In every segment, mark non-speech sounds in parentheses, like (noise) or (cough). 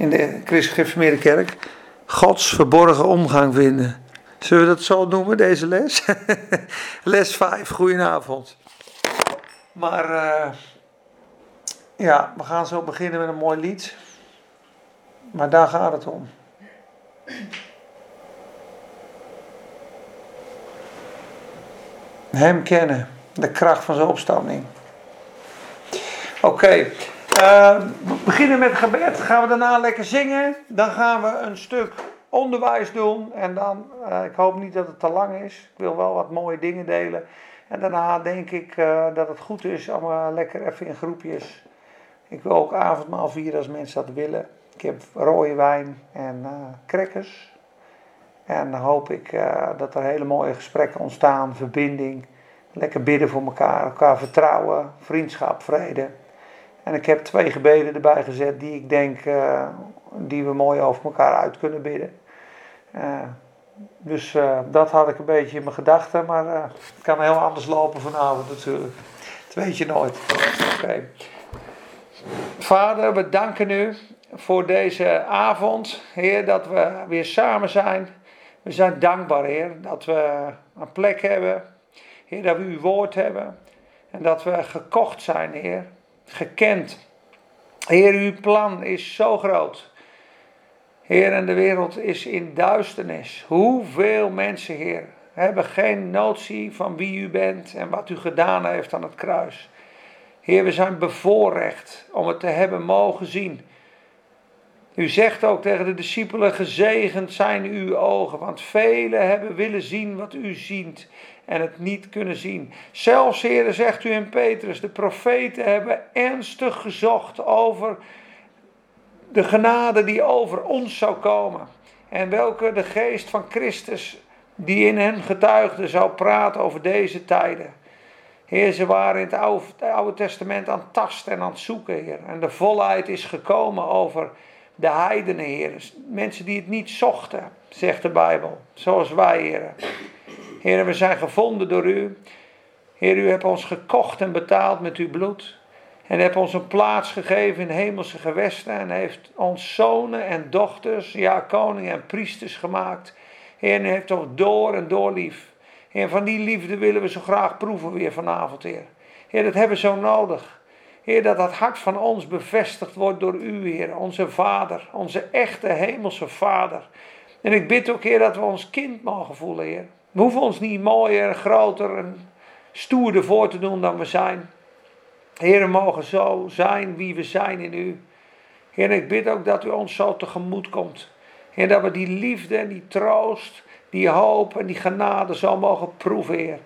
in de Christelijk Gereformeerde Kerk. Gods verborgen omgang vinden. Zullen we dat zo noemen, deze les? (laughs) les 5, goedenavond. Maar uh, ja, we gaan zo beginnen met een mooi lied. Maar daar gaat het om. Hem kennen, de kracht van zijn opstanding. Oké, uh, we beginnen met gebed. Gaan we daarna lekker zingen. Dan gaan we een stuk onderwijs doen. En dan, uh, ik hoop niet dat het te lang is. Ik wil wel wat mooie dingen delen. En daarna denk ik uh, dat het goed is om lekker even in groepjes. Ik wil ook avondmaal vieren als mensen dat willen. Ik heb rode wijn en crackers. En dan hoop ik dat er hele mooie gesprekken ontstaan, verbinding. Lekker bidden voor elkaar, elkaar vertrouwen, vriendschap, vrede. En ik heb twee gebeden erbij gezet die ik denk uh, die we mooi over elkaar uit kunnen bidden. Uh, dus uh, dat had ik een beetje in mijn gedachten, maar het kan heel anders lopen vanavond natuurlijk. Dat weet je nooit. Okay. Vader, we danken u voor deze avond, Heer, dat we weer samen zijn. We zijn dankbaar, Heer, dat we een plek hebben, Heer, dat we uw woord hebben en dat we gekocht zijn, Heer gekend. Heer, uw plan is zo groot. Heer, en de wereld is in duisternis. Hoeveel mensen, Heer, hebben geen notie van wie u bent en wat u gedaan heeft aan het kruis. Heer, we zijn bevoorrecht om het te hebben mogen zien. U zegt ook tegen de discipelen: gezegend zijn uw ogen, want velen hebben willen zien wat u ziet en het niet kunnen zien. Zelfs, heren, zegt u in Petrus, de profeten hebben ernstig gezocht over de genade die over ons zou komen. En welke de geest van Christus die in hen getuigde zou praten over deze tijden. Heer, ze waren in het Oude, Oude Testament aan het tasten en aan het zoeken, Heer. En de volheid is gekomen over de heidenen, Heer. Mensen die het niet zochten, zegt de Bijbel. Zoals wij, Heer. Heer, we zijn gevonden door u. Heer, u hebt ons gekocht en betaald met uw bloed. En hebt ons een plaats gegeven in hemelse gewesten. En heeft ons zonen en dochters, ja, koningen en priesters gemaakt. Heer, u heeft ons door en door lief. Heer, van die liefde willen we zo graag proeven weer vanavond, Heer. Heer, dat hebben we zo nodig. Heer, dat dat hart van ons bevestigd wordt door u, Heer, onze Vader, onze echte hemelse Vader. En ik bid ook, Heer, dat we ons kind mogen voelen, Heer. We hoeven ons niet mooier, groter en stoerder voor te doen dan we zijn. Heer, we mogen zo zijn wie we zijn in u. Heer, ik bid ook dat u ons zo tegemoet komt. Heer, dat we die liefde en die troost, die hoop en die genade zo mogen proeven, Heer.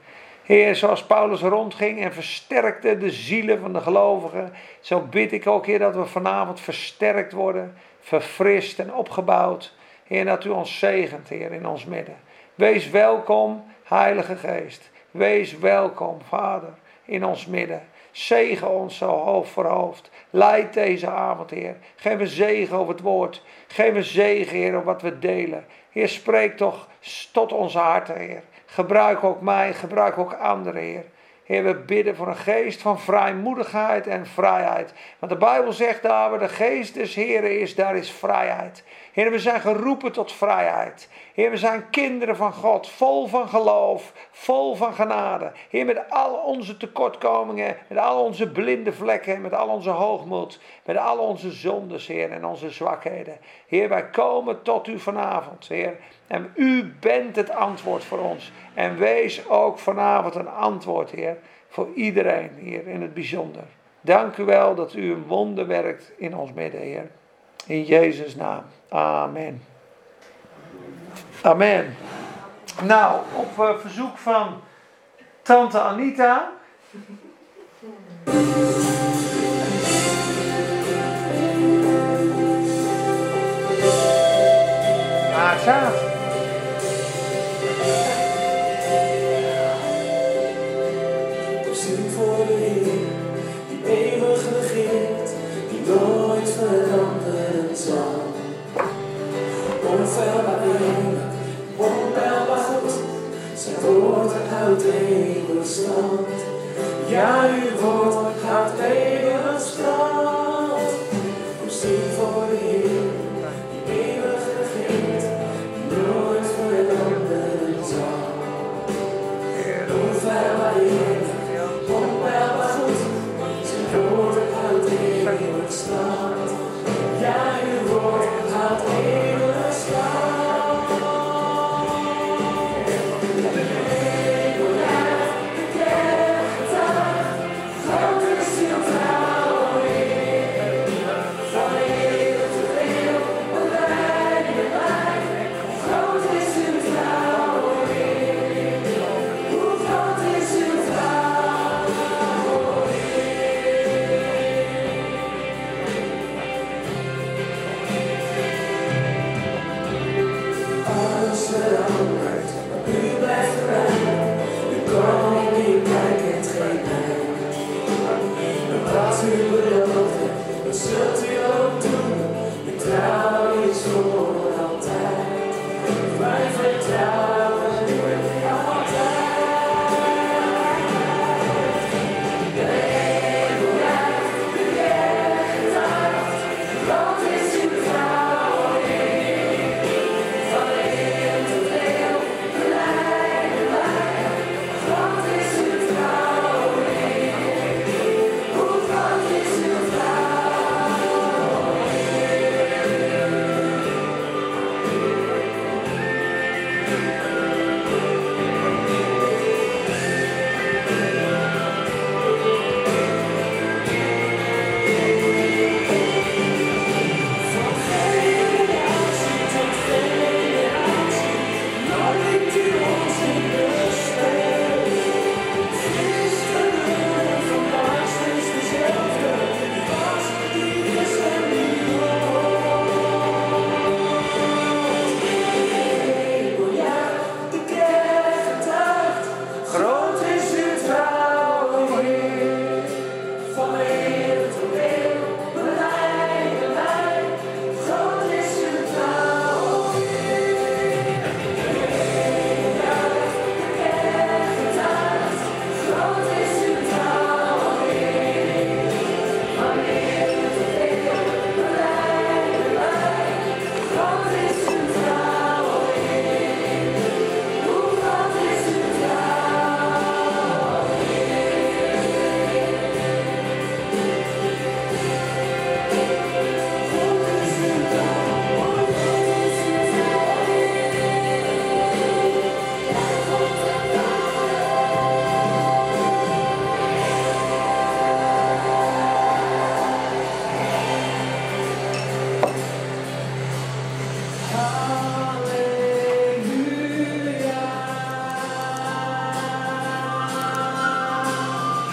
Heer, zoals Paulus rondging en versterkte de zielen van de gelovigen, zo bid ik ook, Heer, dat we vanavond versterkt worden, verfrist en opgebouwd. Heer, dat u ons zegent, Heer, in ons midden. Wees welkom, Heilige Geest. Wees welkom, Vader, in ons midden. Zegen ons zo hoofd voor hoofd. Leid deze avond, Heer. Geef een zegen over het woord. Geef een zegen, Heer, op wat we delen. Heer, spreek toch tot onze harten, Heer. Gebruik ook mij, gebruik ook anderen, Heer. Heer, we bidden voor een geest van vrijmoedigheid en vrijheid. Want de Bijbel zegt daar, waar de geest des Heren is, daar is vrijheid. Heer, we zijn geroepen tot vrijheid. Heer, we zijn kinderen van God, vol van geloof, vol van genade. Heer, met al onze tekortkomingen, met al onze blinde vlekken, met al onze hoogmoed, met al onze zondes, Heer, en onze zwakheden. Heer, wij komen tot u vanavond, Heer. En u bent het antwoord voor ons. En wees ook vanavond een antwoord, Heer, voor iedereen hier in het bijzonder. Dank u wel dat u een wonder werkt in ons midden, Heer. In Jezus' naam. Amen. Amen. Nou, op uh, verzoek van tante Anita. Aza.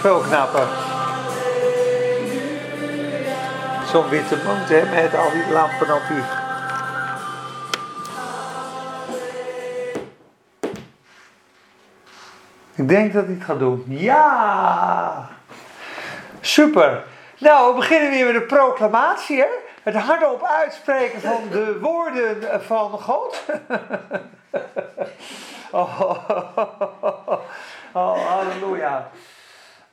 Veel knapper. Zo'n witte mond hè, met al die lampen op die. Ik denk dat hij het gaat doen. Ja! Super. Nou, we beginnen weer met de proclamatie, hè? Het hardop uitspreken van de woorden van God. (laughs) oh, (laughs) oh, halleluja.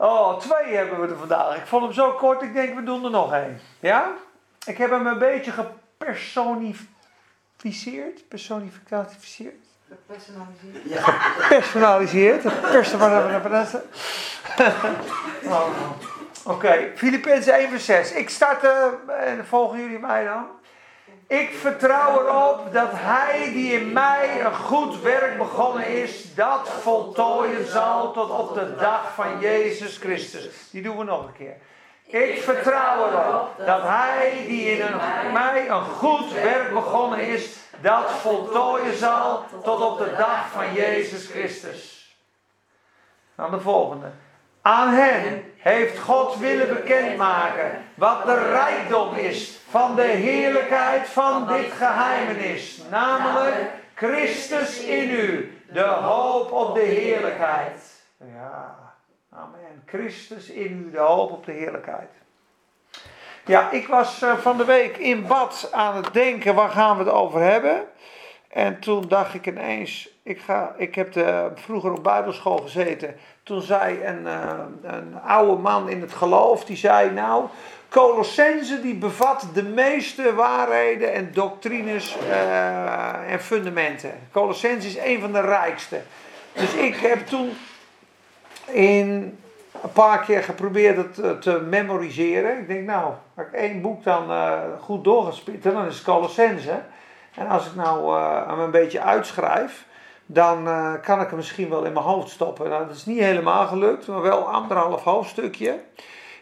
Oh, twee hebben we er vandaag. Ik vond hem zo kort, ik denk we doen er nog één. Ja? Ik heb hem een beetje gepersonificeerd. Personificeerd. Gepersonaliseerd. Gepersonaliseerd. Personaliseerd. oh. Oké, Filippenzen 1 vers 6. Ik start, uh, en volgen jullie mij dan? Ik vertrouw erop dat hij die in mij een goed werk begonnen is, dat voltooien zal tot op de dag van Jezus Christus. Die doen we nog een keer. Ik vertrouw erop dat hij die in mij een goed werk begonnen is, dat voltooien zal tot op de dag van Jezus Christus. Dan de volgende. Aan hen heeft God willen bekendmaken wat de rijkdom is van de heerlijkheid van dit geheimenis, namelijk Christus in u, de hoop op de heerlijkheid. Ja, amen. Christus in u, de hoop op de heerlijkheid. Ja, ik was uh, van de week in bad aan het denken, waar gaan we het over hebben? En toen dacht ik ineens, ik, ga, ik heb vroeger op bijbelschool gezeten. Toen zei een, uh, een oude man in het geloof, die zei nou, Colossense die bevat de meeste waarheden en doctrines uh, en fundamenten. Colossense is een van de rijkste. Dus ik heb toen in een paar keer geprobeerd het uh, te memoriseren. Ik denk nou, als ik één boek dan goed door ga spitten, dan is het Colossense. En als ik nou hem een beetje uitschrijf, dan uh, kan ik hem misschien wel in mijn hoofd stoppen. Nou, dat is niet helemaal gelukt, maar wel anderhalf hoofdstukje.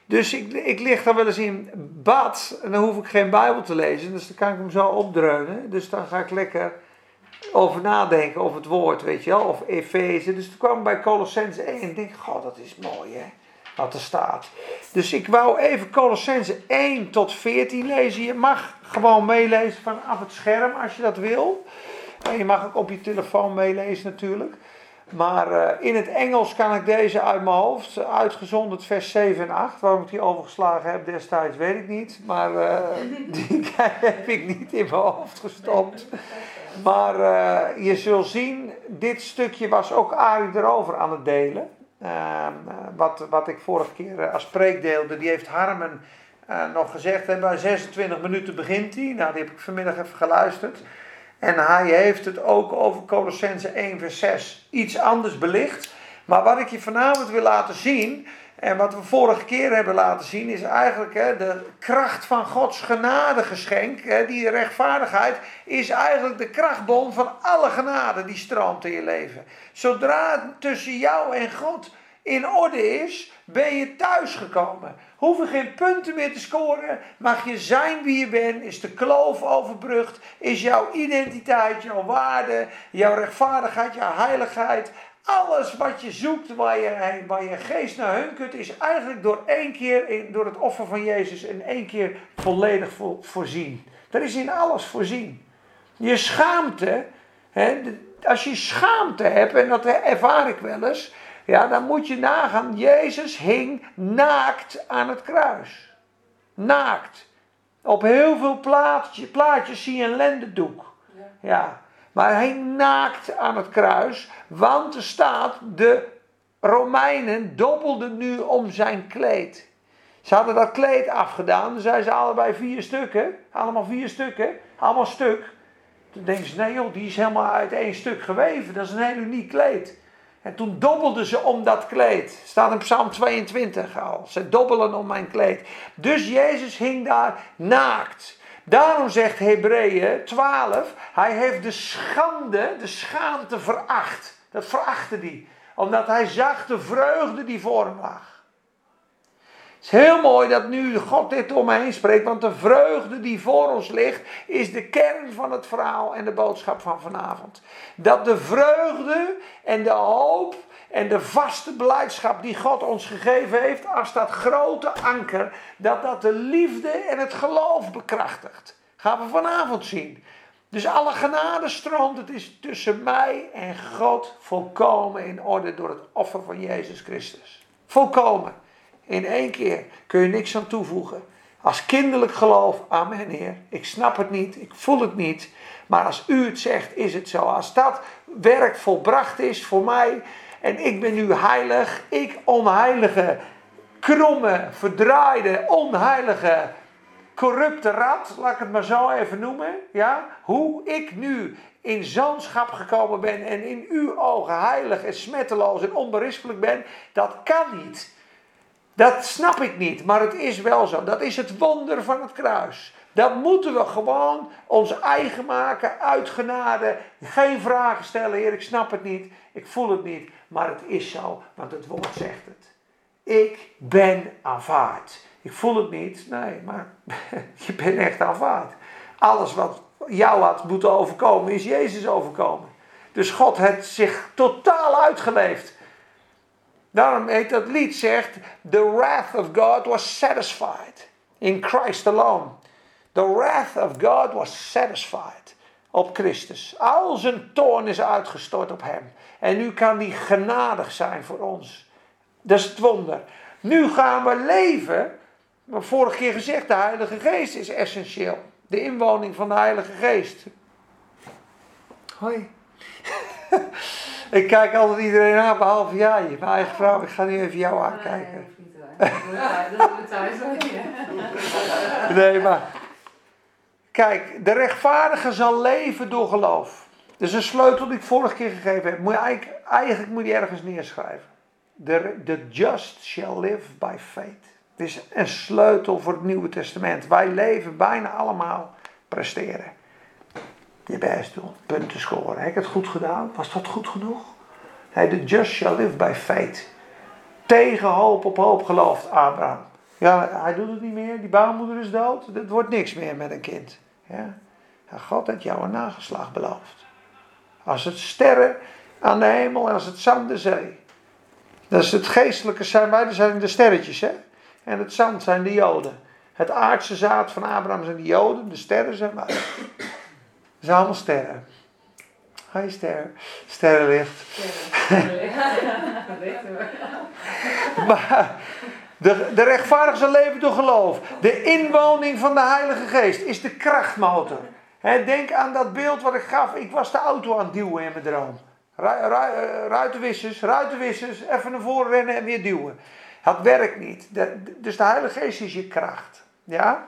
Dus ik, ik lig dan wel eens in bad en dan hoef ik geen Bijbel te lezen. Dus dan kan ik hem zo opdreunen. Dus dan ga ik lekker over nadenken over het woord, weet je wel. Of Efeze. Dus toen kwam bij Colossense 1 en ik denk, god, dat is mooi hè. Wat er staat. Dus ik wou even Colossense 1 tot 14 lezen. Je mag gewoon meelezen vanaf het scherm als je dat wil. En je mag ook op je telefoon meelezen natuurlijk. Maar uh, in het Engels kan ik deze uit mijn hoofd, uitgezonderd vers 7 en 8. Waarom ik die overgeslagen heb destijds weet ik niet. Maar uh, (laughs) die (laughs) heb ik niet in mijn hoofd gestopt. Maar uh, je zult zien, dit stukje was ook Arie erover aan het delen. Ehm, wat, wat ik vorige keer als preek deelde, die heeft Harmen nog gezegd. En bij 26 minuten begint hij. Nou, die heb ik vanmiddag even geluisterd. En hij heeft het ook over Colossense 1 vers 6 iets anders belicht. Maar wat ik je vanavond wil laten zien, en wat we vorige keer hebben laten zien, is eigenlijk hè, de kracht van Gods genadegeschenk. Hè, die rechtvaardigheid is eigenlijk de krachtbron van alle genade die stroomt in je leven. Zodra het tussen jou en God in orde is, ben je thuisgekomen. Hoef je geen punten meer te scoren. Mag je zijn wie je bent. Is de kloof overbrugd. Is jouw identiteit, jouw waarde, jouw rechtvaardigheid, jouw heiligheid. Alles wat je zoekt, waar je, waar je geest naar hunkert, is eigenlijk door één keer, door het offer van Jezus, in één keer volledig voorzien. Er is in alles voorzien. Je schaamte, hè, als je schaamte hebt, en dat ervaar ik wel eens, ja, dan moet je nagaan, Jezus hing naakt aan het kruis. Naakt. Op heel veel plaatjes, plaatjes zie je een lendendoek. Ja. Maar hij hing naakt aan het kruis, want er staat, de Romeinen dobbelden nu om zijn kleed. Ze hadden dat kleed afgedaan, dan zijn ze allebei vier stukken, allemaal vier stukken, allemaal stuk. Toen denken ze, nee joh, die is helemaal uit één stuk geweven, dat is een heel uniek kleed. En toen dobbelden ze om dat kleed. Staat in Psalm 22 al. Ze dobbelen om mijn kleed. Dus Jezus hing daar naakt. Daarom zegt Hebreeën 12, hij heeft de schande, de schaamte veracht. Dat verachtte hij. Omdat hij zag de vreugde die voor hem lag. Het is heel mooi dat nu God dit om me heen spreekt, want de vreugde die voor ons ligt, is de kern van het verhaal en de boodschap van vanavond. Dat de vreugde en de hoop en de vaste beleidschap die God ons gegeven heeft, als dat grote anker, dat dat de liefde en het geloof bekrachtigt. Gaan we vanavond zien. Dus alle genade stroomt, het is tussen mij en God volkomen in orde door het offer van Jezus Christus. Volkomen. In één keer kun je niks aan toevoegen. Als kinderlijk geloof, amen Heer. Ik snap het niet, ik voel het niet. Maar als u het zegt, is het zo. Als dat werk volbracht is voor mij en ik ben nu heilig, ik onheilige, kromme, verdraaide, onheilige, corrupte rat, laat ik het maar zo even noemen. Ja? Hoe ik nu in zoonschap gekomen ben en in uw ogen heilig en smetteloos en onberispelijk ben, dat kan niet. Dat snap ik niet, maar het is wel zo. Dat is het wonder van het kruis. Dat moeten we gewoon ons eigen maken, uit genade. Geen vragen stellen, Heer, ik snap het niet, ik voel het niet. Maar het is zo, want het woord zegt het. Ik ben aanvaard. Ik voel het niet, nee, maar (laughs) je bent echt aanvaard. Alles wat jou had moeten overkomen, is Jezus overkomen. Dus God heeft zich totaal uitgeleefd. Daarom heet dat lied zegt, the wrath of God was satisfied in Christ alone. The wrath of God was satisfied op Christus. Al zijn toorn is uitgestort op hem. En nu kan hij genadig zijn voor ons. Dat is het wonder. Nu gaan we leven. Maar vorige keer gezegd, de Heilige Geest is essentieel. De inwoning van de Heilige Geest. Hoi. (laughs) ik kijk altijd iedereen aan, behalve jij. Mijn eigen vrouw, ik ga nu even jou aankijken. (laughs) Nee, maar. Kijk, de rechtvaardige zal leven door geloof. Dat is een sleutel die ik vorige keer gegeven heb. Moet je eigenlijk, eigenlijk moet je ergens neerschrijven. The, the just shall live by faith. Het is een sleutel voor het Nieuwe Testament. Wij leven bijna allemaal presteren. Je best doen, punten scoren. Heb ik het goed gedaan? Was dat goed genoeg? Nee, the just shall live by faith. Tegen hoop op hoop gelooft Abraham. Ja, hij doet het niet meer. Die baarmoeder is dood. Het wordt niks meer met een kind. Ja? God heeft jou een nageslag beloofd. Als het sterren aan de hemel en als het zand de zee. Dat is het geestelijke zijn wij, dat zijn de sterretjes. Hè? En het zand zijn de joden. Het aardse zaad van Abraham zijn de joden, de sterren zijn wij. Zijn allemaal sterren. Hi ster, sterrenlicht. maar de, de rechtvaardige leven door geloof. De inwoning van de Heilige Geest is de krachtmotor. denk aan dat beeld wat ik gaf. Ik was de auto aan het duwen in mijn droom. Ru, ru, ruitenwissers, ruitenwissers, even naar voren rennen en weer duwen. Dat werkt niet. dus de Heilige Geest is je kracht. Ja?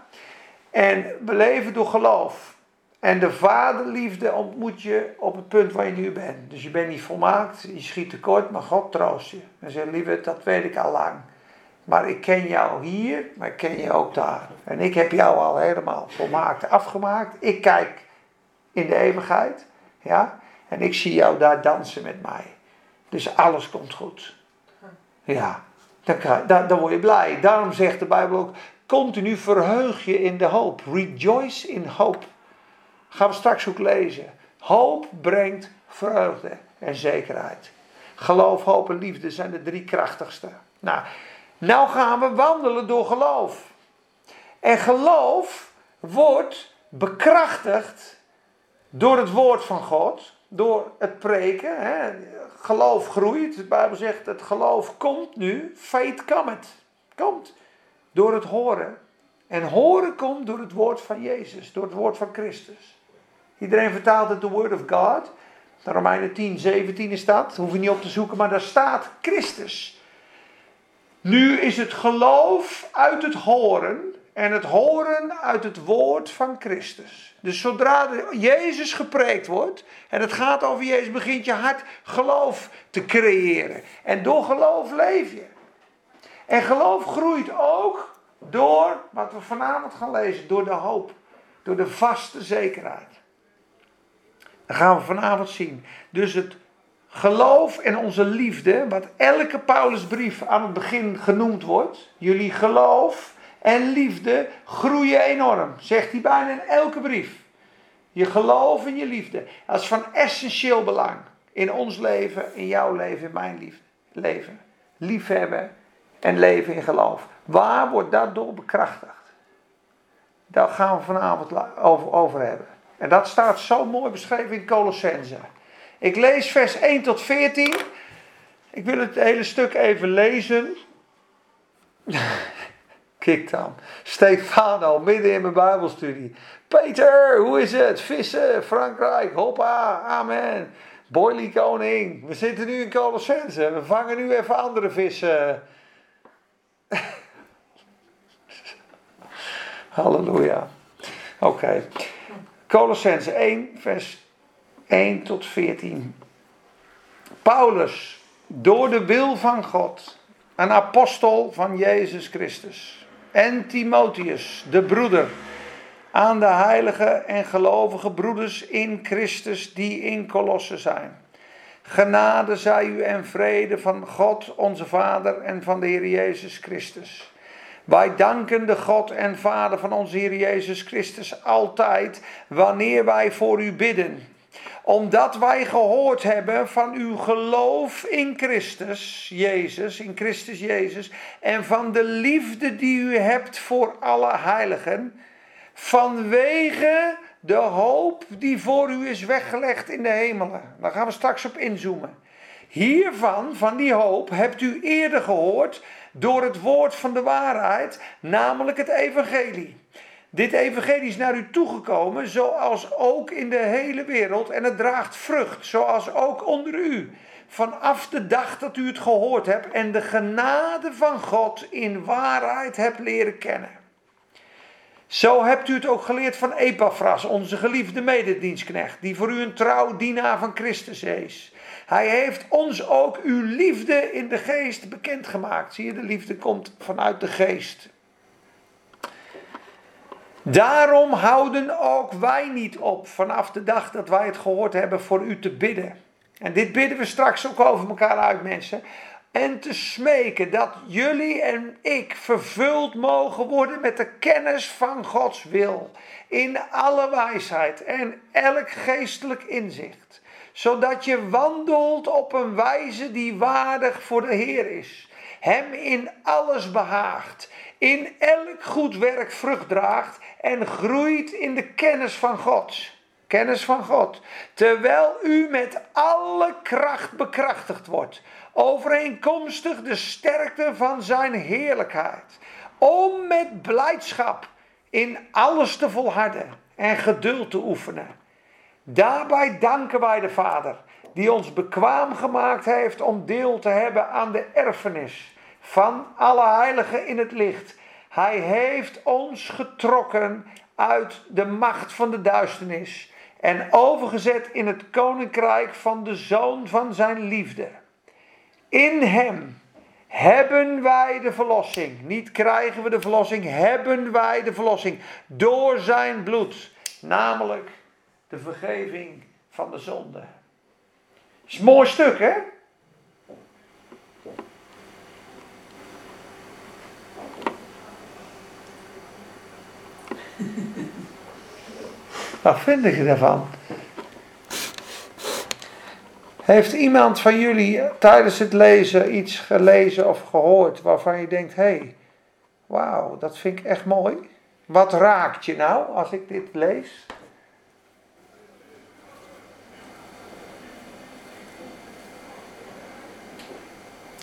En we leven door geloof. En de vaderliefde ontmoet je op het punt waar je nu bent. Dus je bent niet volmaakt, je schiet tekort, maar God troost je. En zegt, lieve, dat weet ik al lang. Maar ik ken jou hier, maar ik ken je ook daar. En ik heb jou al helemaal volmaakt afgemaakt. Ik kijk in de eeuwigheid. Ja? En ik zie jou daar dansen met mij. Dus alles komt goed. Ja, dan, dan, dan word je blij. Daarom zegt de Bijbel ook, continu verheug je in de hoop. Rejoice in hope. Gaan we straks ook lezen. Hoop brengt vreugde en zekerheid. Geloof, hoop en liefde zijn de drie krachtigste. Nou, nou gaan we wandelen door geloof. En geloof wordt bekrachtigd door het woord van God, door het preken. Hè. Geloof groeit. De Bijbel zegt: het geloof komt nu. Faith cometh. Komt door het horen. En horen komt door het woord van Jezus, door het woord van Christus. Iedereen vertaalt het de word of God. Romeinen 10, 17 is dat. Hoef je niet op te zoeken, maar daar staat Christus. Nu is het geloof uit het horen en het horen uit het woord van Christus. Dus zodra Jezus gepreekt wordt en het gaat over Jezus, begint je hart geloof te creëren. En door geloof leef je. En geloof groeit ook door, wat we vanavond gaan lezen, door de hoop. Door de vaste zekerheid. Dat gaan we vanavond zien. Dus het geloof en onze liefde, wat elke Paulusbrief aan het begin genoemd wordt. Jullie geloof en liefde groeien enorm. Zegt hij bijna in elke brief. Je geloof en je liefde. Dat is van essentieel belang. In ons leven, in jouw leven, in mijn liefde. leven. Liefhebben en leven in geloof. Waar wordt dat door bekrachtigd? Daar gaan we vanavond over hebben. En dat staat zo mooi beschreven in Colossense. Ik lees vers 1 tot 14. Ik wil het hele stuk even lezen. (laughs) Kijk dan. Stefano, midden in mijn Bijbelstudie. Peter, hoe is het? Vissen, Frankrijk, hoppa, amen. Boilie koning, we zitten nu in Colossense. We vangen nu even andere vissen. (laughs) Halleluja. Oké. Colossense 1, vers 1 tot 14. Paulus, door de wil van God, een apostel van Jezus Christus. En Timotheus, de broeder, aan de heilige en gelovige broeders in Christus die in Kolosse zijn. Genade zij u en vrede van God onze Vader en van de Heer Jezus Christus. Wij danken de God en Vader van onze Heer Jezus Christus altijd wanneer wij voor u bidden. Omdat wij gehoord hebben van uw geloof in Christus Jezus, in Christus Jezus, en van de liefde die u hebt voor alle heiligen, vanwege de hoop die voor u is weggelegd in de hemelen. Daar gaan we straks op inzoomen. Hiervan, van die hoop, hebt u eerder gehoord door het woord van de waarheid, namelijk het evangelie. Dit evangelie is naar u toegekomen, zoals ook in de hele wereld, en het draagt vrucht, zoals ook onder u. Vanaf de dag dat u het gehoord hebt en de genade van God in waarheid hebt leren kennen. Zo hebt u het ook geleerd van Epaphras, onze geliefde mededienstknecht, die voor u een trouw dienaar van Christus is. Hij heeft ons ook uw liefde in de geest bekendgemaakt. Zie je, de liefde komt vanuit de geest. Daarom houden ook wij niet op vanaf de dag dat wij het gehoord hebben voor u te bidden. En dit bidden we straks ook over elkaar uit, mensen. En te smeken dat jullie en ik vervuld mogen worden met de kennis van Gods wil. In alle wijsheid en elk geestelijk inzicht. Zodat je wandelt op een wijze die waardig voor de Heer is. Hem in alles behaagt. In elk goed werk vrucht draagt. En groeit in de kennis van God. Kennis van God. Terwijl u met alle kracht bekrachtigd wordt overeenkomstig de sterkte van zijn heerlijkheid, om met blijdschap in alles te volharden en geduld te oefenen. Daarbij danken wij de Vader, die ons bekwaam gemaakt heeft om deel te hebben aan de erfenis van alle heiligen in het licht. Hij heeft ons getrokken uit de macht van de duisternis en overgezet in het koninkrijk van de zoon van zijn liefde in Hem hebben wij de verlossing. Niet krijgen we de verlossing, hebben wij de verlossing. Door Zijn bloed. Namelijk de vergeving van de zonde. Is mooi stuk, hè? (laughs) Wat vind je daarvan? Heeft iemand van jullie tijdens het lezen iets gelezen of gehoord waarvan je denkt: hé, hey, wauw, dat vind ik echt mooi? Wat raakt je nou als ik dit lees?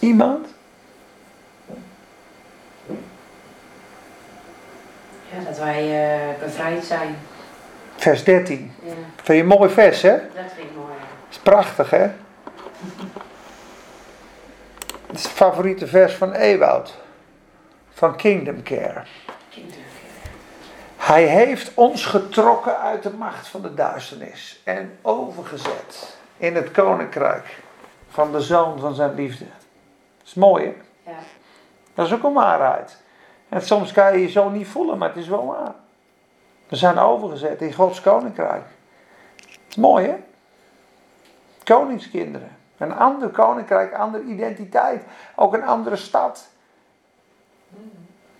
Iemand? Ja, dat wij uh, bevrijd zijn. Vers 13. Ja. Vind je een mooi vers, hè? Dat vind ik mooi is prachtig, hè? (laughs) Het is het favoriete vers van Ewoud. Van Kingdom Care. Hij heeft ons getrokken uit de macht van de duisternis en overgezet in het koninkrijk van de zoon van zijn liefde. Dat is mooi, hè? Ja. Dat is ook een waarheid. En soms kan je je zo niet voelen, maar het is wel waar. We zijn overgezet in Gods koninkrijk. Dat is mooi, hè? koningskinderen. Een ander koninkrijk, andere identiteit. Ook een andere stad.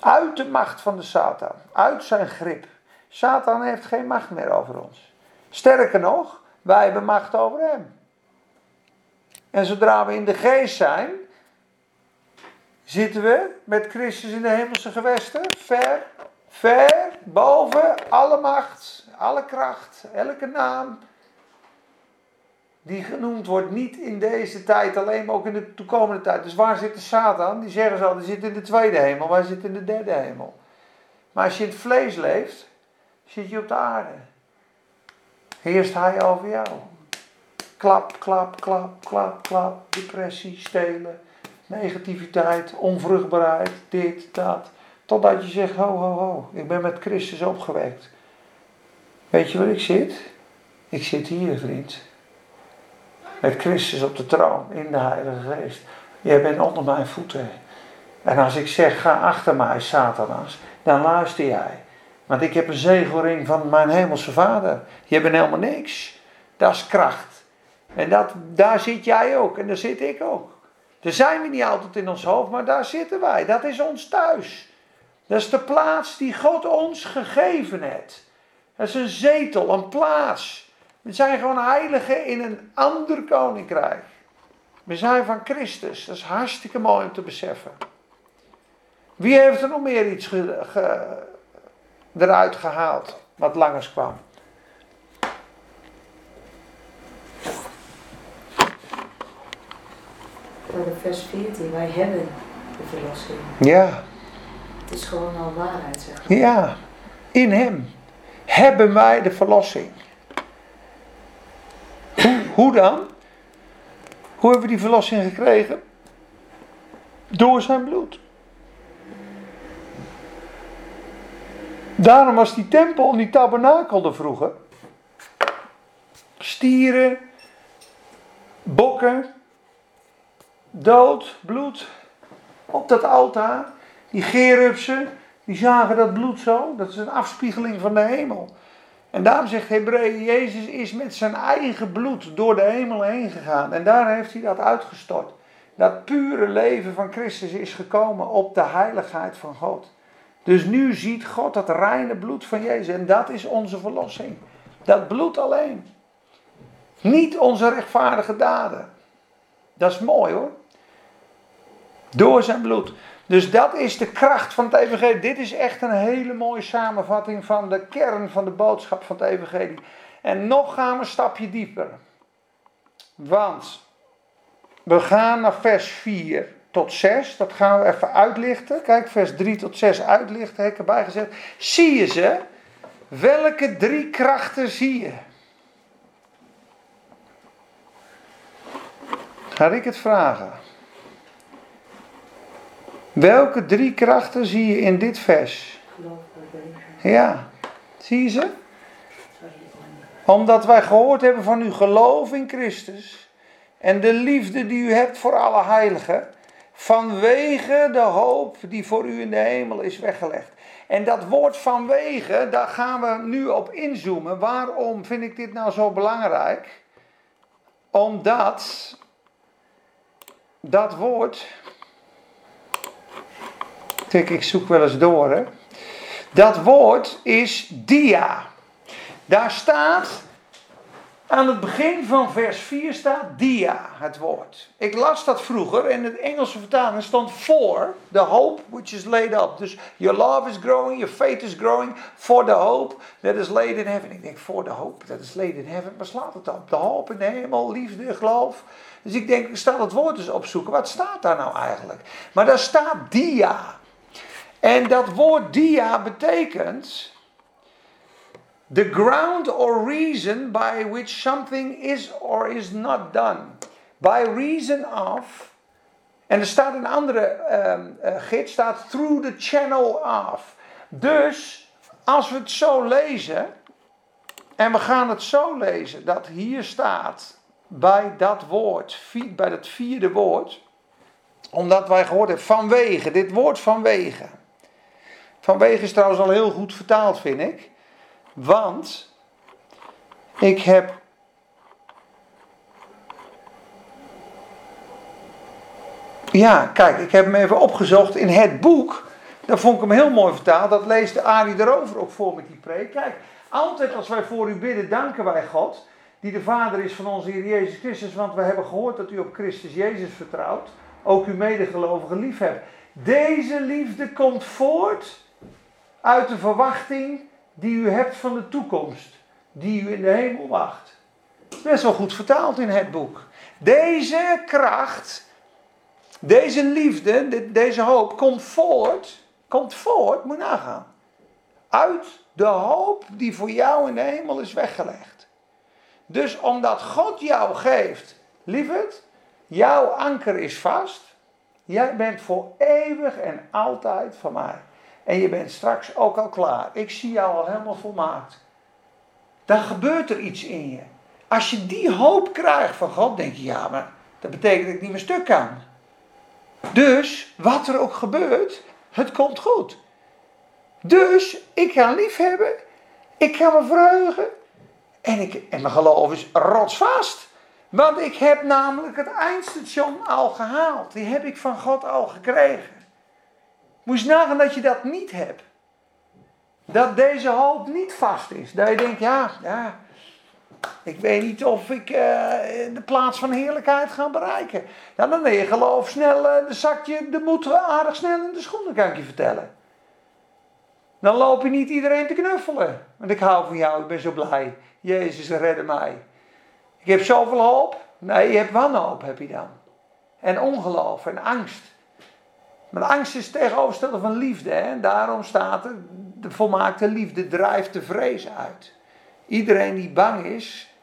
Uit de macht van de Satan. Uit zijn grip. Satan heeft geen macht meer over ons. Sterker nog, wij hebben macht over hem. En zodra we in de geest zijn, Zitten we met Christus in de hemelse gewesten? Ver, ver, boven alle macht, alle kracht, elke naam die genoemd wordt, niet in deze tijd alleen, maar ook in de toekomende tijd. Dus waar zit de Satan? Die zeggen ze al, die zit in de tweede hemel, wij zitten in de derde hemel. Maar als je in het vlees leeft, zit je op de aarde. Heerst hij over jou. Klap, klap, klap, klap, klap, depressie, stelen, negativiteit, onvruchtbaarheid, dit, dat. Totdat je zegt, ho, ho, ho, ik ben met Christus opgewekt. Weet je waar ik zit? Ik zit hier, vriend. Met Christus op de troon, in de Heilige Geest. Jij bent onder mijn voeten. En als ik zeg, ga achter mij, Satanas, dan luister jij. Want ik heb een zegelring van mijn hemelse vader. Je bent helemaal niks. Dat is kracht. En dat, daar zit jij ook en daar zit ik ook. Daar zijn we niet altijd in ons hoofd, maar daar zitten wij. Dat is ons thuis. Dat is de plaats die God ons gegeven heeft. Dat is een zetel, een plaats. We zijn gewoon heiligen in een ander koninkrijk. We zijn van Christus. Dat is hartstikke mooi om te beseffen. Wie heeft er nog meer iets eruit gehaald wat langers kwam? Voor vers 14, wij hebben de verlossing. Ja. Het is gewoon al waarheid, zeg maar. Ja, in Hem hebben wij de verlossing. Hoe, hoe dan? Hoe hebben we die verlossing gekregen? Door zijn bloed. Daarom was die tempel en die tabernakel er vroeger. Stieren, bokken, dood, bloed op dat altaar. Die gerubsen, die zagen dat bloed zo. Dat is een afspiegeling van de hemel. En daarom zegt Hebreeën, Jezus is met zijn eigen bloed door de hemel heen gegaan. En daar heeft hij dat uitgestort. Dat pure leven van Christus is gekomen op de heiligheid van God. Dus nu ziet God dat reine bloed van Jezus. En dat is onze verlossing. Dat bloed alleen. Niet onze rechtvaardige daden. Dat is mooi hoor. Door zijn bloed. Dus dat is de kracht van het evangelie. Dit is echt een hele mooie samenvatting van de kern van de boodschap van het evangelie. En nog gaan we een stapje dieper. Want we gaan naar vers 4 tot 6. Dat gaan we even uitlichten. Kijk, vers 3 tot 6 uitlichten, heb ik erbij gezet. Zie je ze? Welke drie krachten zie je? Ga ik het vragen? Welke drie krachten zie je in dit vers? Ja, zie je ze? Omdat wij gehoord hebben van uw geloof in Christus en de liefde die u hebt voor alle heiligen, vanwege de hoop die voor u in de hemel is weggelegd. En dat woord vanwege, daar gaan we nu op inzoomen. Waarom vind ik dit nou zo belangrijk? Omdat dat woord. Kijk, ik zoek wel eens door hè. Dat woord is dia. Daar staat, aan het begin van vers 4 staat dia, het woord. Ik las dat vroeger en in de Engelse vertaling stond for the hope which is laid up. Dus your love is growing, your faith is growing, for the hope that is laid in heaven. Ik denk, for the hope that is laid in heaven, waar slaat het op? De hoop in de hemel, liefde, geloof. Dus ik denk, ik sta dat woord eens opzoeken. Wat staat daar nou eigenlijk? Maar daar staat dia. En dat woord dia betekent the ground or reason by which something is or is not done. By reason of. En er staat een andere um, uh, gids, staat through the channel of. Dus als we het zo lezen, en we gaan het zo lezen, dat hier staat bij dat woord, bij dat vierde woord, omdat wij gehoord hebben vanwege, dit woord vanwege. Vanwege is trouwens al heel goed vertaald, vind ik. Want ik heb. Ja, kijk, ik heb hem even opgezocht in het boek. Daar vond ik hem heel mooi vertaald. Dat leest Ari erover ook voor met die preek. Kijk, altijd als wij voor u bidden, danken wij God. Die de Vader is van onze Heer Jezus Christus. Want we hebben gehoord dat u op Christus Jezus vertrouwt ook uw medegelovigen lief hebt. Deze liefde komt voort uit de verwachting die u hebt van de toekomst, die u in de hemel wacht. Best wel goed vertaald in het boek. Deze kracht, deze liefde, de- deze hoop komt voort, komt voort, moet nagaan, uit de hoop die voor jou in de hemel is weggelegd. Dus omdat God jou geeft, lieverd, jouw anker is vast. Jij bent voor eeuwig en altijd van mij. En je bent straks ook al klaar. Ik zie jou al helemaal volmaakt. Dan gebeurt er iets in je. Als je die hoop krijgt van God, denk je, ja, maar dat betekent dat ik niet meer stuk kan. Dus, wat er ook gebeurt, het komt goed. Dus, ik ga lief hebben, ik ga me verheugen. En, ik, en mijn geloof is rotsvast. Want ik heb namelijk het eindstation al gehaald. Die heb ik van God al gekregen. Moet je nagaan dat je dat niet hebt. Dat deze hoop niet vast is. Dat je denkt, ja, ja ik weet niet of ik eh, de plaats van heerlijkheid ga bereiken. Ja, dan ben je geloof snel, eh, dan zak je de moed aardig snel in de schoenen, kan ik je vertellen. Dan loop je niet iedereen te knuffelen. Want ik hou van jou, ik ben zo blij. Jezus, redde mij. Ik heb zoveel hoop. Nee, je hebt wanhoop, heb je dan. En ongeloof en angst. Maar angst is tegenovergestelde van liefde. Hè? Daarom staat er, de volmaakte liefde drijft de vrees uit. Iedereen die bang is,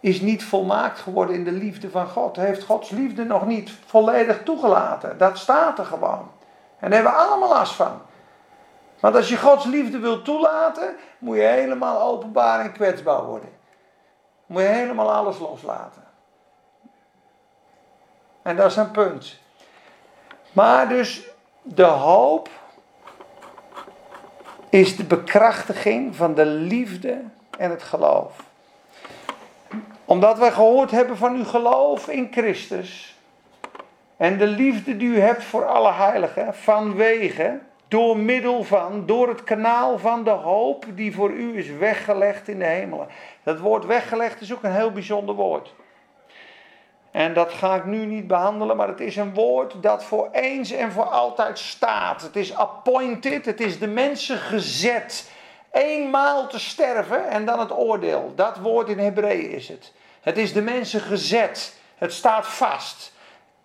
is niet volmaakt geworden in de liefde van God. Heeft Gods liefde nog niet volledig toegelaten. Dat staat er gewoon. En daar hebben we allemaal last van. Want als je Gods liefde wilt toelaten, moet je helemaal openbaar en kwetsbaar worden. Moet je helemaal alles loslaten. En dat is een punt. Maar dus de hoop is de bekrachtiging van de liefde en het geloof. Omdat wij gehoord hebben van uw geloof in Christus en de liefde die u hebt voor alle heiligen, vanwege, door middel van, door het kanaal van de hoop die voor u is weggelegd in de hemelen. Dat woord weggelegd is ook een heel bijzonder woord. En dat ga ik nu niet behandelen, maar het is een woord dat voor eens en voor altijd staat. Het is appointed, het is de mensen gezet. Eenmaal te sterven en dan het oordeel. Dat woord in Hebreeën is het. Het is de mensen gezet. Het staat vast.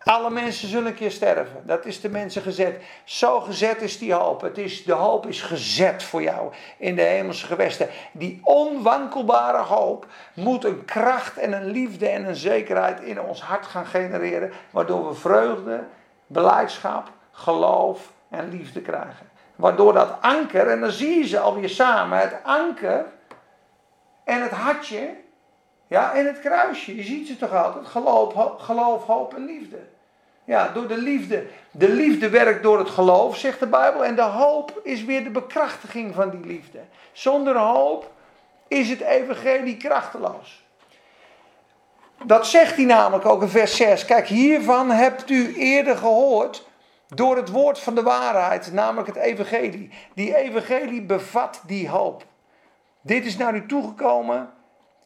Alle mensen zullen een keer sterven. Dat is de mensen gezet. Zo gezet is die hoop. Het is, de hoop is gezet voor jou in de hemelse gewesten. Die onwankelbare hoop moet een kracht en een liefde en een zekerheid in ons hart gaan genereren. Waardoor we vreugde, beleidschap, geloof en liefde krijgen. Waardoor dat anker, en dan zie je ze alweer samen, het anker en het hartje ja, en het kruisje, je ziet ze toch altijd. Geloof, ho- geloof, hoop en liefde. Ja, door de liefde. De liefde werkt door het geloof, zegt de Bijbel. En de hoop is weer de bekrachtiging van die liefde. Zonder hoop is het evangelie krachteloos. Dat zegt hij namelijk ook in vers 6. Kijk, hiervan hebt u eerder gehoord door het woord van de waarheid, namelijk het evangelie. Die evangelie bevat die hoop. Dit is naar u toegekomen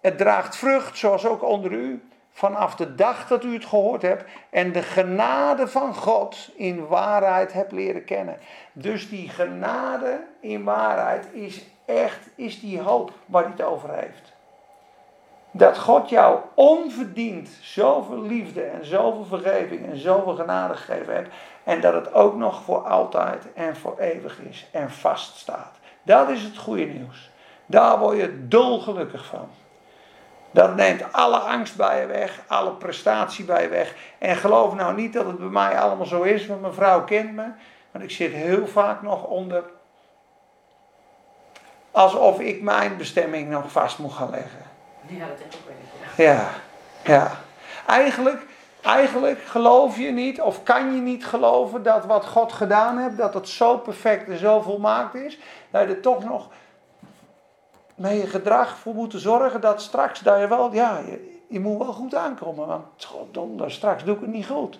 het draagt vrucht, zoals ook onder u, vanaf de dag dat u het gehoord hebt en de genade van God in waarheid hebt leren kennen. Dus die genade in waarheid is echt, is die hoop waar hij het over heeft. Dat God jou onverdiend zoveel liefde en zoveel vergeving en zoveel genade gegeven hebt. En dat het ook nog voor altijd en voor eeuwig is en vaststaat. Dat is het goede nieuws. Daar word je dolgelukkig van. Dat neemt alle angst bij je weg, alle prestatie bij je weg. En geloof nou niet dat het bij mij allemaal zo is, want mijn vrouw kent me. Want ik zit heel vaak nog onder. Alsof ik mijn bestemming nog vast moet gaan leggen. Ja, dat heb ik wel. Ja, ja. Eigenlijk, eigenlijk geloof je niet, of kan je niet geloven dat wat God gedaan heeft, dat het zo perfect en zo volmaakt is, dat je er toch nog met je gedrag voor moet zorgen dat straks, dat je wel, ja, je, moet wel goed aankomen, want goddomme, straks doe ik het niet goed.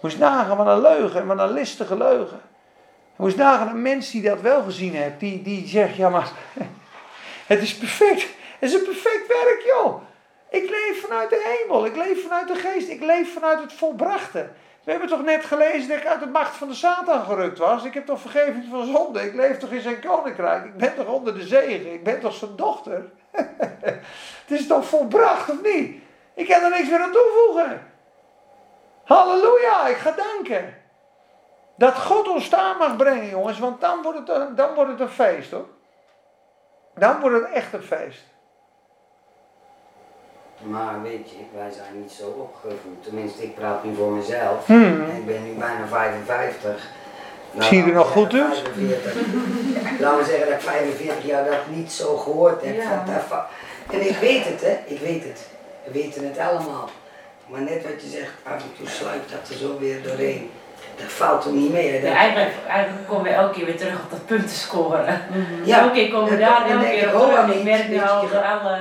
Moest nagaan wat een leugen, wat een listige leugen. Moest nagaan een mens die dat wel gezien heeft, die, die zegt, ja maar, (laughs) het is perfect. Het is een perfect werk, joh. Ik leef vanuit de hemel. Ik leef vanuit de geest. Ik leef vanuit het volbrachte. We hebben toch net gelezen dat ik uit de macht van de Satan gerukt was? Ik heb toch vergeving van zonde? Ik leef toch in zijn koninkrijk? Ik ben toch onder de zegen? Ik ben toch zijn dochter? (laughs) Het is toch volbracht of niet? Ik kan er niks meer aan toevoegen. Halleluja, ik ga danken. Dat God ons staan mag brengen, jongens, want dan wordt het een, dan wordt het een feest hoor. Dan wordt het echt een feest. Maar weet je, wij zijn niet zo opgevoed. Tenminste, ik praat nu voor mezelf. Hmm. Ik ben nu bijna 55. Nou, Zie je er nog goed uit? zeggen 45. Laten we zeggen dat ik 45 jaar dat niet zo gehoord heb. Ja. Van, daarvan. en ik weet het, hè. Ik weet het. We weten het allemaal. Maar net wat je zegt, af en toe sluipt dat er zo weer doorheen. Dat valt er niet mee. hè. Ja, Dat- eigenlijk, eigenlijk komen we elke keer weer terug op dat punten scoren. Ja, elke keer komen we daar elke keer ik, op terug. Ik merk niet, nu al door alle...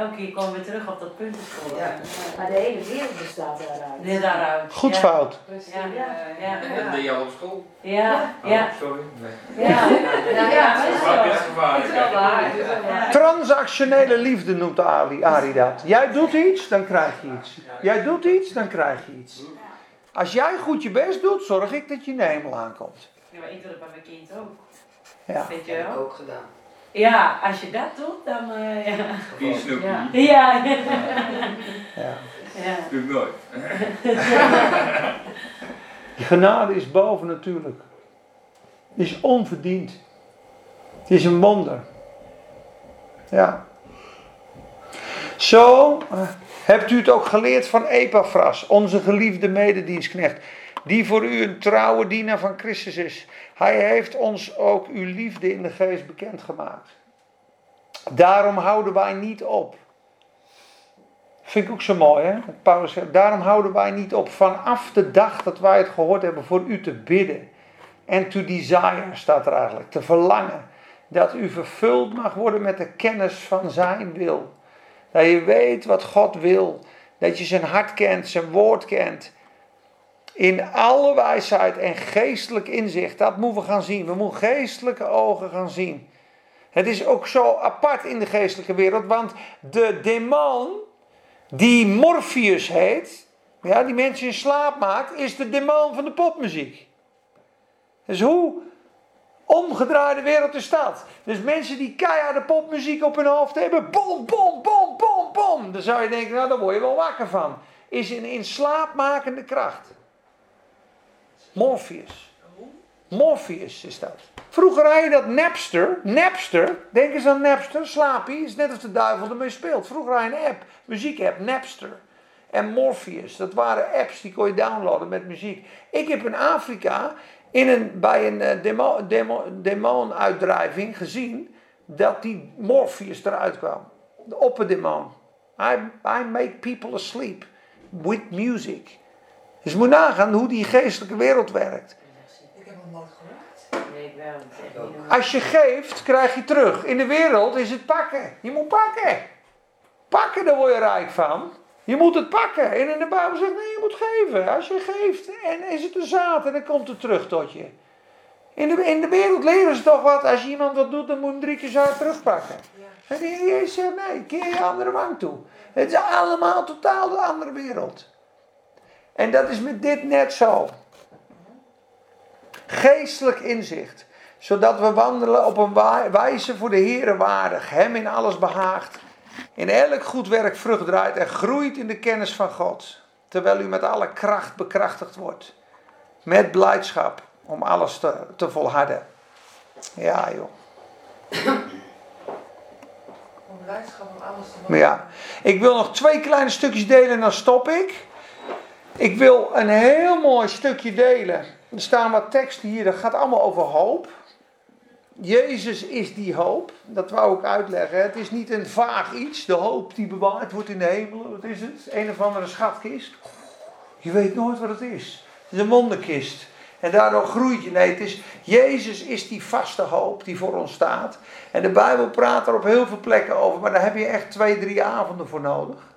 Elke keer komen we terug op dat punten scoren. Ja. Maar de hele wereld bestaat daaruit. Dit daaruit. Goed ja. fout. Ja, Ja. ja, ja. Dat deed je al op school. Ja, Oh, ja, sorry. Nee. ja. Ja, Ja, dat is wel waar. Het is wel waar. Ja. Transactionele liefde noemt Ari, Ari dat. Jij doet iets, dan krijg je iets. Jij doet iets, dan krijg je iets. Als jij goed je best doet, zorg ik dat je in de hemel aankomt. Ja, maar ik doe dat bij mijn kind ook. Ja. Je heb ik ook gedaan. Ja, als je dat doet, dan... eh, ja. Vier snoepje. Ja. Ja. Ja. ja. Doe ik nooit. Die genade is boven natuurlijk. Is onverdiend. Het is een wonder. Ja. Zo eh, hebt u het ook geleerd van Epaphras, onze geliefde mededienstknecht, die voor u een trouwe dienaar van Christus is. Hij heeft ons ook uw liefde in de geest bekendgemaakt. Daarom houden wij niet op. Vind ik ook zo mooi, hè? Paulus zegt, daarom houden wij niet op vanaf de dag dat wij het gehoord hebben voor u te bidden. En to desire staat er eigenlijk, te verlangen. Dat u vervuld mag worden met de kennis van zijn wil. Dat je weet wat God wil. Dat je zijn hart kent, zijn woord kent. In alle wijsheid en geestelijk inzicht. Dat moeten we gaan zien. We moeten geestelijke ogen gaan zien. Het is ook zo apart in de geestelijke wereld. Want de demon die Morpheus heet. Ja, die mensen in slaap maakt. Is de demon van de popmuziek. Dus hoe omgedraaide wereld is dat? Dus mensen die keiharde popmuziek op hun hoofd hebben. Bom, bom, bom, bom, bom. Dan zou je denken, nou daar word je wel wakker van. Is een in slaapmakende kracht. Morpheus. Morpheus is dat. Vroeger had je dat Napster. Napster. Denk eens aan Napster. Slaapie. Is net als de duivel ermee speelt. Vroeger had je een app. Muziekapp. Napster. En Morpheus. Dat waren apps die kon je downloaden met muziek. Ik heb in Afrika in een, bij een eh, demo, demo, demonuitdrijving gezien dat die Morpheus eruit kwam. De opperdemon. I, I make people asleep with music. Dus je moet nagaan hoe die geestelijke wereld werkt. Ik heb hem nooit gehoord. Als je geeft, krijg je terug. In de wereld is het pakken. Je moet pakken. Pakken, daar word je rijk van. Je moet het pakken. En in de Bijbel zegt, nee, je moet geven. Als je geeft, en is het een zaad en dan komt het terug tot je. In de, in de wereld leren ze toch wat. Als je iemand wat doet, dan moet je hem drie keer zaad terugpakken. En de Heer Jezus zegt, nee, keer je andere wang toe. Het is allemaal totaal de andere wereld. En dat is met dit net zo. Geestelijk inzicht. Zodat we wandelen op een wijze voor de Heer waardig. Hem in alles behaagt. In elk goed werk vrucht draait en groeit in de kennis van God. Terwijl u met alle kracht bekrachtigd wordt. Met blijdschap om alles te, te volharden. Ja joh. Om blijdschap om alles te Maar ja, ik wil nog twee kleine stukjes delen en dan stop ik. Ik wil een heel mooi stukje delen. Er staan wat teksten hier, dat gaat allemaal over hoop. Jezus is die hoop. Dat wou ik uitleggen. Het is niet een vaag iets. De hoop die bewaard wordt in de hemel. Wat is het? Een of andere schatkist. Je weet nooit wat het is. Het is een wonderkist. En daardoor groeit je. Nee, het is, Jezus is die vaste hoop die voor ons staat. En de Bijbel praat er op heel veel plekken over. Maar daar heb je echt twee, drie avonden voor nodig.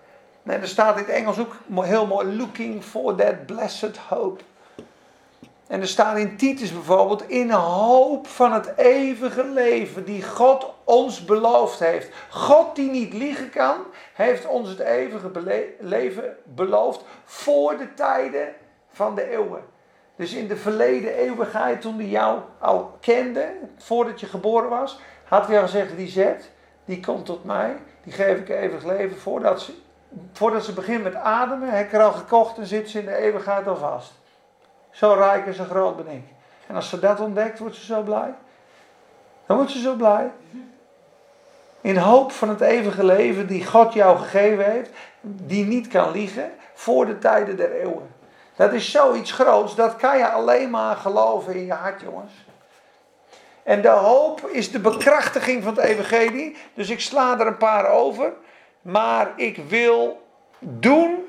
En er staat in het Engels ook heel mooi. Looking for that blessed hope. En er staat in Titus bijvoorbeeld, in hoop van het eeuwige leven die God ons beloofd heeft. God die niet liegen kan, heeft ons het eeuwige leven beloofd voor de tijden van de eeuwen. Dus in de verleden eeuwigheid, toen hij jou al kende, voordat je geboren was, had hij al gezegd, die zet, die komt tot mij, die geef ik eeuwig leven. Voordat ze, voordat ze begint met ademen, heb ik er al gekocht en zit ze in de eeuwigheid al vast. Zo rijk en zo groot ben ik. En als ze dat ontdekt, wordt ze zo blij. Dan wordt ze zo blij. In hoop van het eeuwige leven die God jou gegeven heeft, die niet kan liegen, voor de tijden der eeuwen. Dat is zoiets groots, dat kan je alleen maar geloven in je hart, jongens. En de hoop is de bekrachtiging van het evangelie. Dus ik sla er een paar over. Maar ik wil doen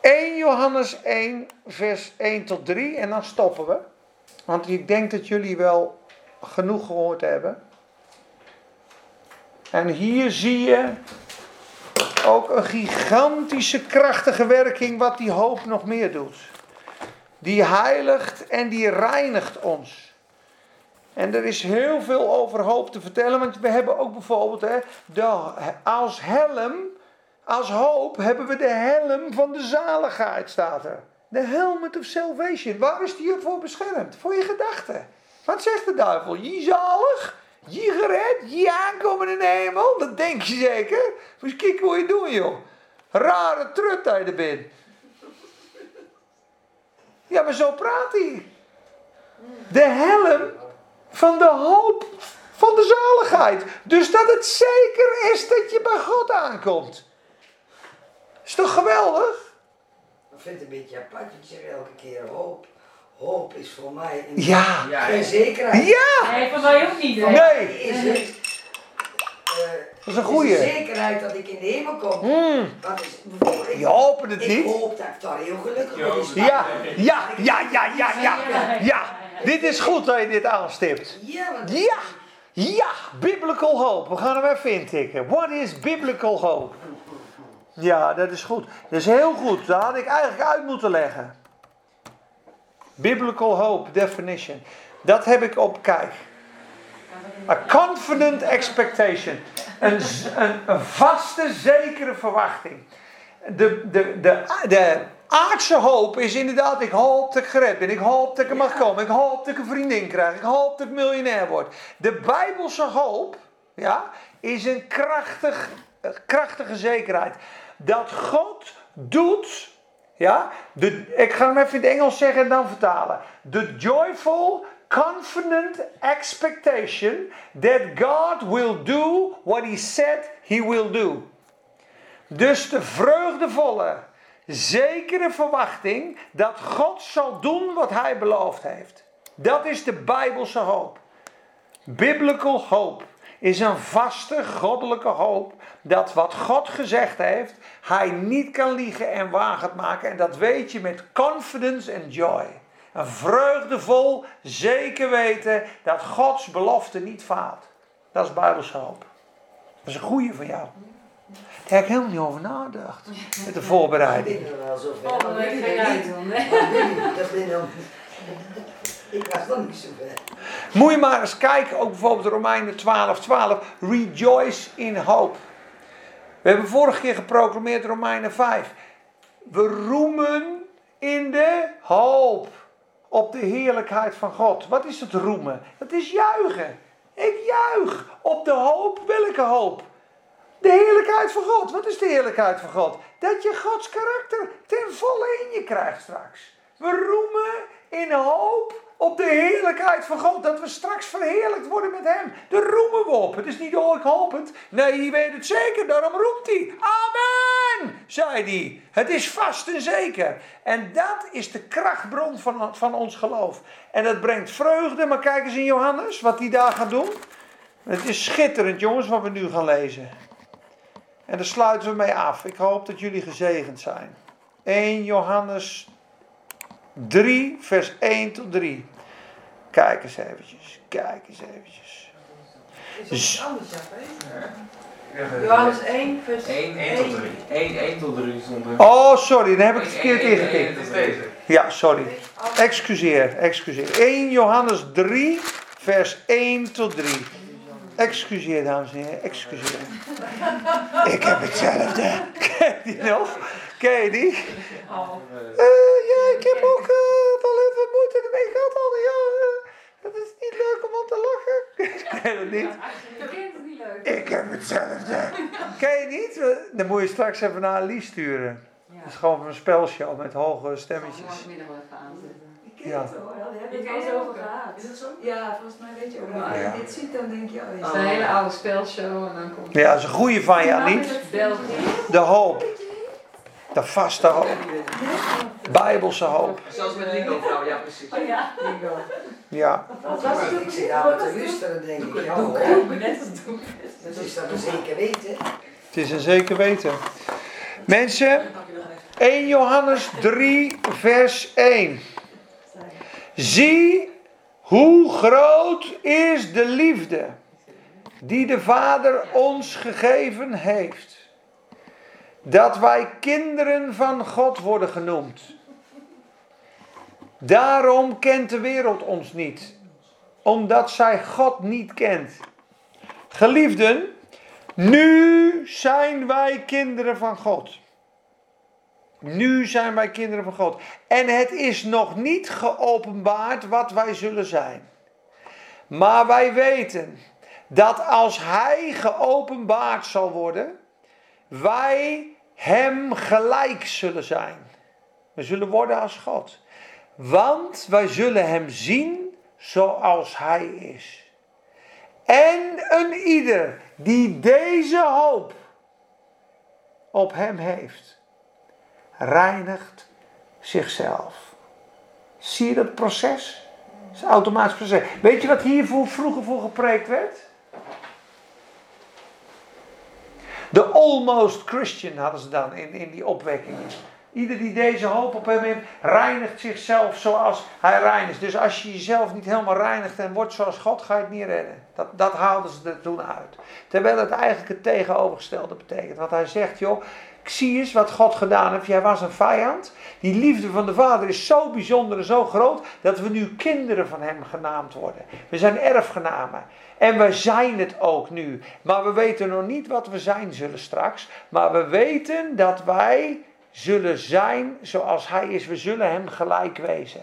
1 Johannes 1, vers 1 tot 3. En dan stoppen we. Want ik denk dat jullie wel genoeg gehoord hebben. En hier zie je ook een gigantische krachtige werking wat die hoop nog meer doet. Die heiligt en die reinigt ons. En er is heel veel over hoop te vertellen, want we hebben ook bijvoorbeeld hè, als helm, als hoop hebben we de helm van de zaligheid, staat er. De helmet of salvation. Waar is die voor beschermd? Voor je gedachten. Wat zegt de duivel? Je zalig? Je gered? Je aankomen in de hemel? Dat denk je zeker? Je kijken hoe je doen, joh. Rare trut bent. Ja, maar zo praat hij. De helm van de hoop van Dus dat het zeker is dat je bij God aankomt. Is toch geweldig? Ik vind het een beetje apart, ik zeg elke keer hoop. Hoop is voor mij een, Ja. Geen zekerheid. Ja! Nee, van mij ook niet. hè. Nee! Is het, eh, Dat is een is goeie. de zekerheid dat ik in de hemel kom. Hmm. Dat is, bijvoorbeeld, ik, Je hoopt het ik niet. hoop dat ik daar heel gelukkig mee. Ja, ja, ja, ja, ja, ja. Ja, dit is goed dat je dit aanstipt. Ja, want Ja, ja, biblical hope. We gaan hem even intikken. What is biblical hope? Ja, dat is goed. Dat is heel goed. Dat had ik eigenlijk uit moeten leggen. Biblical hope definition. Dat heb ik op, kijk. A confident expectation. Een, een, een vaste, zekere verwachting. De, de, de, de aardse hoop is inderdaad, ik hoop dat ik gered ben. Ik hoop dat ik er mag komen. Ik hoop dat ik een vriendin krijg. Ik hoop dat ik miljonair word. De bijbelse hoop ja, is een krachtig, eh, krachtige zekerheid. Dat God doet, ja, de, ik ga hem even in het Engels zeggen en dan vertalen. The joyful, confident expectation that God will do what he said he will do. Dus de vreugdevolle, zekere verwachting dat God zal doen wat hij beloofd heeft. Dat is de bijbelse hoop. Biblical hope is een vaste goddelijke hoop dat wat God gezegd heeft, hij niet kan liegen en waar gaat maken. En dat weet je met confidence en joy. Een vreugdevol, zeker weten dat Gods belofte niet faalt. Dat is bijbelse hoop. Dat is een goeie van jou. Daar heb ik helemaal niet over nagedacht. Met de ik voorbereiding. er wel zo ver. Je dat ben dan. Ik was nog niet zo ver. Moet je maar eens kijken, ook bijvoorbeeld Romeinen 12, 12. Rejoice in hope. We hebben vorige keer geproclameerd Romeinen 5. We roemen in de hoop op de heerlijkheid van God. Wat is het roemen? Dat is juichen. Ik juich op de hoop. Welke hoop? De heerlijkheid van God. Wat is de heerlijkheid van God? Dat je Gods karakter ten volle in je krijgt straks. We roemen in hoop op de heerlijkheid van God. Dat we straks verheerlijkt worden met Hem. Daar roemen we op. Het is niet oh. Nee, je weet het zeker. Daarom roept hij. Amen, zei hij. Het is vast en zeker. En dat is de krachtbron van, van ons geloof. En dat brengt vreugde. Maar kijk eens in Johannes wat hij daar gaat doen. Het is schitterend jongens wat we nu gaan lezen. En daar sluiten we mee af. Ik hoop dat jullie gezegend zijn. 1 Johannes 3, vers 1 tot 3. Kijk eens eventjes. Kijk eens eventjes. Is dat anders, Jaap? Johannes 1, vers 1, 1 tot 3. 1, 1 tot 3 stond er. Oh, sorry, dan heb ik het verkeerd ingetikt. Het deze. Ja, sorry. Excuseer, excuseer. 1 Johannes 3, vers 1 tot 3. Excuseer, dames en heren, excuseer. Ik heb hetzelfde. Ken je die nog? Ken je die? Oh. Eh, ik heb ook eh, wel even moeite ermee gehad al die jaren. Het is niet leuk om om te lachen. Dat niet? Je kent het niet leuk. Ik heb hetzelfde. Ken je niet? Dan moet je straks even naar Alice sturen. Ja. Dat is gewoon een spelshow met hoge stemmetjes. ik even aanzetten. Ja. het daar Ik het al het over gehad. Is dat zo? Ja, volgens mij weet je ook wel. Als Ja. je dit ziet, dan denk je, oh, Het ja. is een hele oude spelshow en dan komt Ja, dat is een goeie van je, niet? De hoop. De vaste hoop. Bijbelse hoop. Zelfs met Lingo vrouw, ja precies. Oh ja, bingo. Ja. Wat was het Ik zit Wat te het? luisteren, denk ik. Ja, net als doe Dat is dat we zeker weten. Het is een zeker weten. Mensen, 1 Johannes 3, vers 1. Zie hoe groot is de liefde die de Vader ons gegeven heeft. Dat wij kinderen van God worden genoemd. Daarom kent de wereld ons niet, omdat zij God niet kent. Geliefden, nu zijn wij kinderen van God. Nu zijn wij kinderen van God. En het is nog niet geopenbaard wat wij zullen zijn. Maar wij weten dat als Hij geopenbaard zal worden, wij Hem gelijk zullen zijn. We zullen worden als God. Want wij zullen Hem zien zoals Hij is. En een ieder die deze hoop op Hem heeft, reinigt zichzelf. Zie je dat proces? Het is automatisch proces. Weet je wat hiervoor vroeger voor gepreekt werd? De almost Christian hadden ze dan in, in die opwekkingen. Ieder die deze hoop op hem heeft, reinigt zichzelf zoals hij reinigt. Dus als je jezelf niet helemaal reinigt en wordt zoals God, ga je het niet redden. Dat, dat haalden ze er toen uit. Terwijl het eigenlijk het tegenovergestelde betekent. Want hij zegt, joh, zie eens wat God gedaan heeft. Jij was een vijand. Die liefde van de Vader is zo bijzonder en zo groot dat we nu kinderen van hem genaamd worden. We zijn erfgenamen. En we zijn het ook nu. Maar we weten nog niet wat we zijn zullen straks. Maar we weten dat wij zullen zijn zoals hij is. We zullen hem gelijk wezen.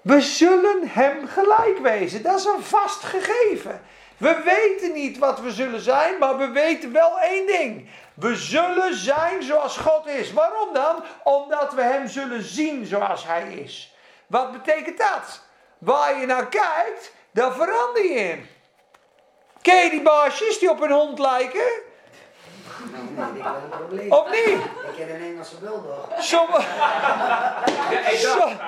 We zullen hem gelijk wezen. Dat is een vast gegeven. We weten niet wat we zullen zijn, maar we weten wel één ding. We zullen zijn zoals God is. Waarom dan? Omdat we hem zullen zien zoals hij is. Wat betekent dat? Waar je naar kijkt, daar verander je in. Ken je die baasjes die op een hond lijken? Nee, ik heb een probleem. Of niet? Ik ken een Engelse bulldog. Sommige. (laughs) (laughs) Som-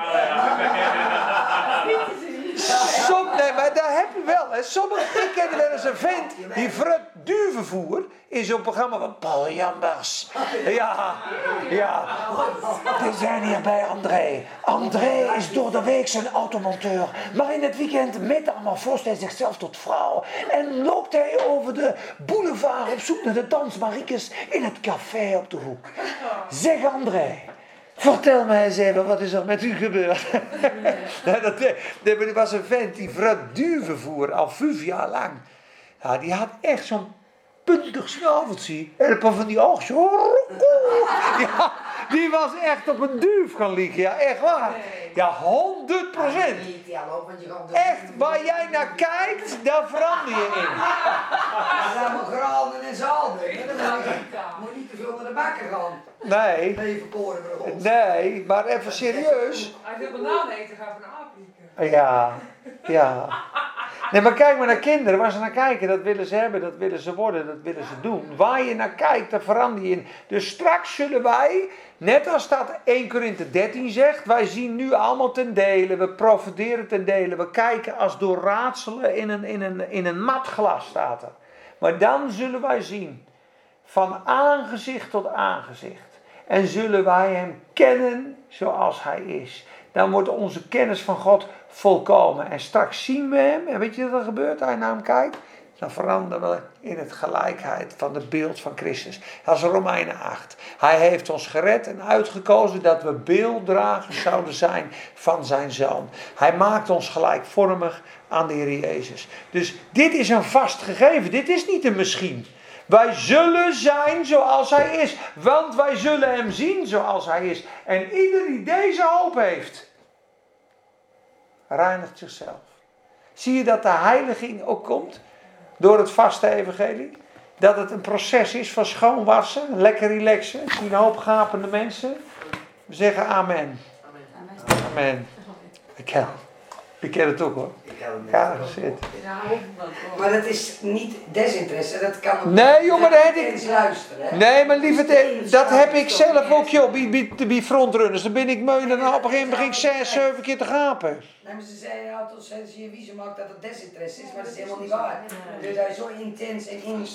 Som, nee, maar daar heb je wel. Hè. Sommige, ik ken wel eens een vent die Fred Duvenvoer in zo'n programma van Paul Jambers. Ja, ja. We zijn hier bij André. André is door de week zijn automonteur, maar in het weekend metamorfost hij zichzelf tot vrouw. En loopt hij over de boulevard op zoek naar de dansmariekes in het café op de hoek. Zeg André. Vertel mij eens even, wat is er met u gebeurd? (laughs) Nou, dat, dat was een vent die Fred Duvenvoer al vijf jaar lang. Ja, die had echt zo'n puntig snaveltje. En een paar van die oogjes. Ja, die was echt op een duif gaan liggen. Ja, echt waar. Ja, 100 procent. Ja, Echt, waar jij naar kijkt, daar verander je in. Dat is allemaal gralen en zalden. Moet niet te veel naar de bakken gaan. Nee, nee, maar even serieus. Als je banaan eten, ga van Afrika. Ja, ja. Nee, maar kijk maar naar kinderen. Waar ze naar kijken, dat willen ze hebben, dat willen ze worden, dat willen ze doen. Waar je naar kijkt, daar verander je in. Dus straks zullen wij, net als dat 1 Korinthe 13 zegt, wij zien nu allemaal ten dele, we profiteren ten dele, we kijken als door raadselen in een, in een, in een mat glas staat er. Maar dan zullen wij zien, van aangezicht tot aangezicht. En zullen wij hem kennen zoals hij is. Dan wordt onze kennis van God volkomen. En straks zien we hem. En weet je wat er gebeurt als je naar hem kijkt? Dan veranderen we in het gelijkheid van het beeld van Christus. Dat is Romeinen 8. Hij heeft ons gered en uitgekozen dat we beelddragers zouden zijn van zijn zoon. Hij maakt ons gelijkvormig aan de Heer Jezus. Dus dit is een vast gegeven. Dit is niet een misschien. Wij zullen zijn zoals hij is. Want wij zullen hem zien zoals hij is. En ieder die deze hoop heeft, reinigt zichzelf. Zie je dat de heiliging ook komt door het vaste evangelie? Dat het een proces is van schoonwassen, lekker relaxen. Ik zie een hoop gapende mensen. We zeggen amen. Amen. Ik ken, ik ken het ook hoor. Ja, zit. Maar dat is niet desinteresse, dat kan ook. Nee, jongen, dat heb ik- Eens luisteren. hè. Nee, maar lieverd, dat heb ik zelf ook, joh, bij, bij, bij frontrunners. Dan ben ik meun en op een gegeven moment begin ik zes, zeven keer te gapen. Nee, maar ze zeiden ja, ze je wie ze maakt dat het desinteresse is, maar dat is helemaal niet waar. Dus hij zo intens en in,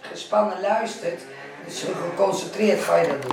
gespannen luistert, dus zo geconcentreerd ga je dat doen.